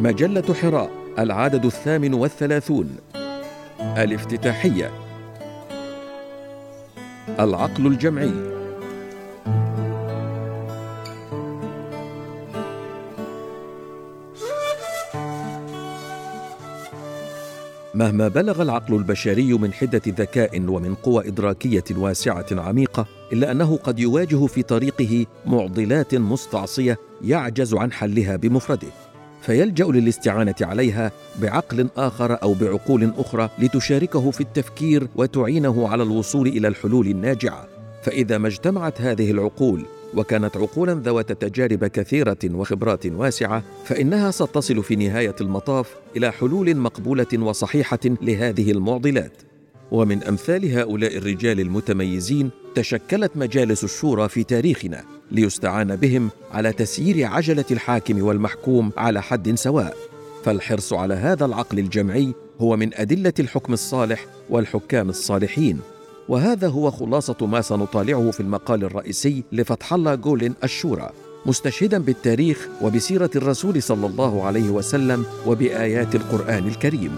مجلة حراء العدد الثامن والثلاثون. الافتتاحية. العقل الجمعي. مهما بلغ العقل البشري من حدة ذكاء ومن قوى إدراكية واسعة عميقة إلا أنه قد يواجه في طريقه معضلات مستعصية يعجز عن حلها بمفرده. فيلجأ للاستعانة عليها بعقل آخر أو بعقول أخرى لتشاركه في التفكير وتعينه على الوصول إلى الحلول الناجعة. فإذا ما اجتمعت هذه العقول وكانت عقولا ذوات تجارب كثيرة وخبرات واسعة فإنها ستصل في نهاية المطاف إلى حلول مقبولة وصحيحة لهذه المعضلات. ومن أمثال هؤلاء الرجال المتميزين تشكلت مجالس الشورى في تاريخنا ليستعان بهم على تسيير عجلة الحاكم والمحكوم على حد سواء. فالحرص على هذا العقل الجمعي هو من أدلة الحكم الصالح والحكام الصالحين. وهذا هو خلاصة ما سنطالعه في المقال الرئيسي لفتح الله جولين الشورى مستشهدا بالتاريخ وبسيرة الرسول صلى الله عليه وسلم وبآيات القرآن الكريم.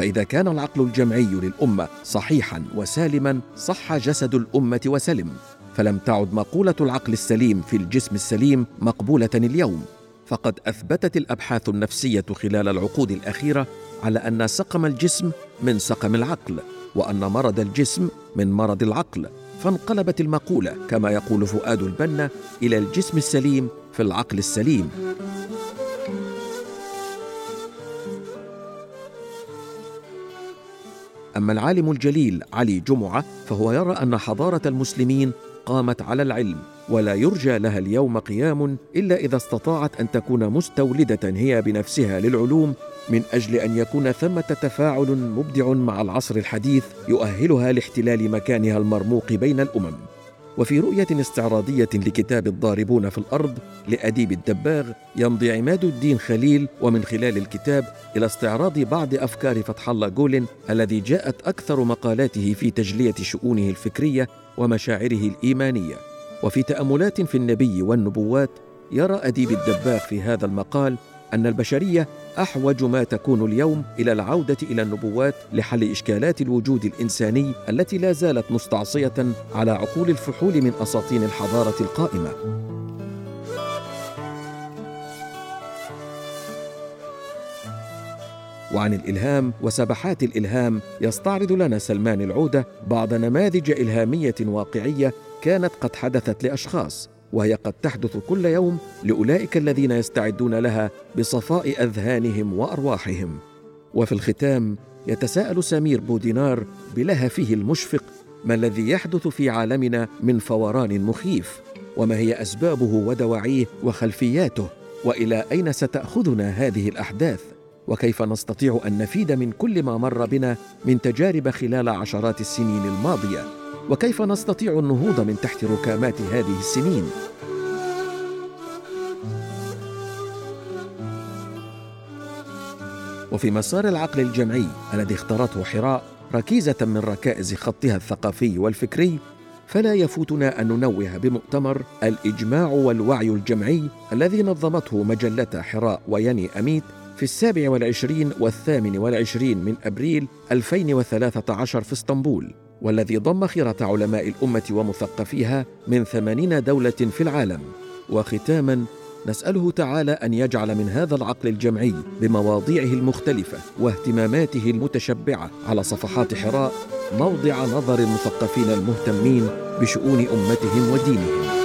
فإذا كان العقل الجمعي للأمة صحيحا وسالما صح جسد الأمة وسلم. فلم تعد مقولة العقل السليم في الجسم السليم مقبولة اليوم. فقد أثبتت الأبحاث النفسية خلال العقود الأخيرة على أن سقم الجسم من سقم العقل وأن مرض الجسم من مرض العقل. فانقلبت المقولة كما يقول فؤاد البنا إلى الجسم السليم في العقل السليم. أما العالم الجليل علي جمعة فهو يرى أن حضارة المسلمين قامت على العلم ولا يرجى لها اليوم قيام إلا إذا استطاعت أن تكون مستولدة هي بنفسها للعلوم من أجل أن يكون ثمة تفاعل مبدع مع العصر الحديث يؤهلها لاحتلال مكانها المرموق بين الأمم. وفي رؤية استعراضية لكتاب الضاربون في الأرض لأديب الدباغ يمضي عماد الدين خليل ومن خلال الكتاب إلى استعراض بعض أفكار فتح الله جولين الذي جاءت أكثر مقالاته في تجلية شؤونه الفكرية ومشاعره الإيمانية. وفي تأملات في النبي والنبوات يرى أديب الدباغ في هذا المقال أن البشرية أحوج ما تكون اليوم إلى العودة إلى النبوات لحل إشكالات الوجود الإنساني التي لا زالت مستعصية على عقول الفحول من أساطين الحضارة القائمة. وعن الإلهام وسبحات الإلهام يستعرض لنا سلمان العودة بعض نماذج إلهامية واقعية كانت قد حدثت لأشخاص. وهي قد تحدث كل يوم لأولئك الذين يستعدون لها بصفاء أذهانهم وأرواحهم. وفي الختام يتساءل سمير بودينار بلهفه المشفق ما الذي يحدث في عالمنا من فوران مخيف؟ وما هي أسبابه ودواعيه وخلفياته؟ وإلى أين ستأخذنا هذه الأحداث؟ وكيف نستطيع أن نفيد من كل ما مر بنا من تجارب خلال عشرات السنين الماضية؟ وكيف نستطيع النهوض من تحت ركامات هذه السنين؟ وفي مسار العقل الجمعي الذي اختارته حراء ركيزة من ركائز خطها الثقافي والفكري فلا يفوتنا أن ننوه بمؤتمر الإجماع والوعي الجمعي الذي نظمته مجلة حراء ويني أميت في السابع والعشرين والثامن والعشرين من أبريل 2013 في اسطنبول. والذي ضم خيرة علماء الأمة ومثقفيها من ثمانين دولة في العالم. وختاما نسأله تعالى أن يجعل من هذا العقل الجمعي بمواضيعه المختلفة واهتماماته المتشبعة على صفحات حراء موضع نظر المثقفين المهتمين بشؤون أمتهم ودينهم.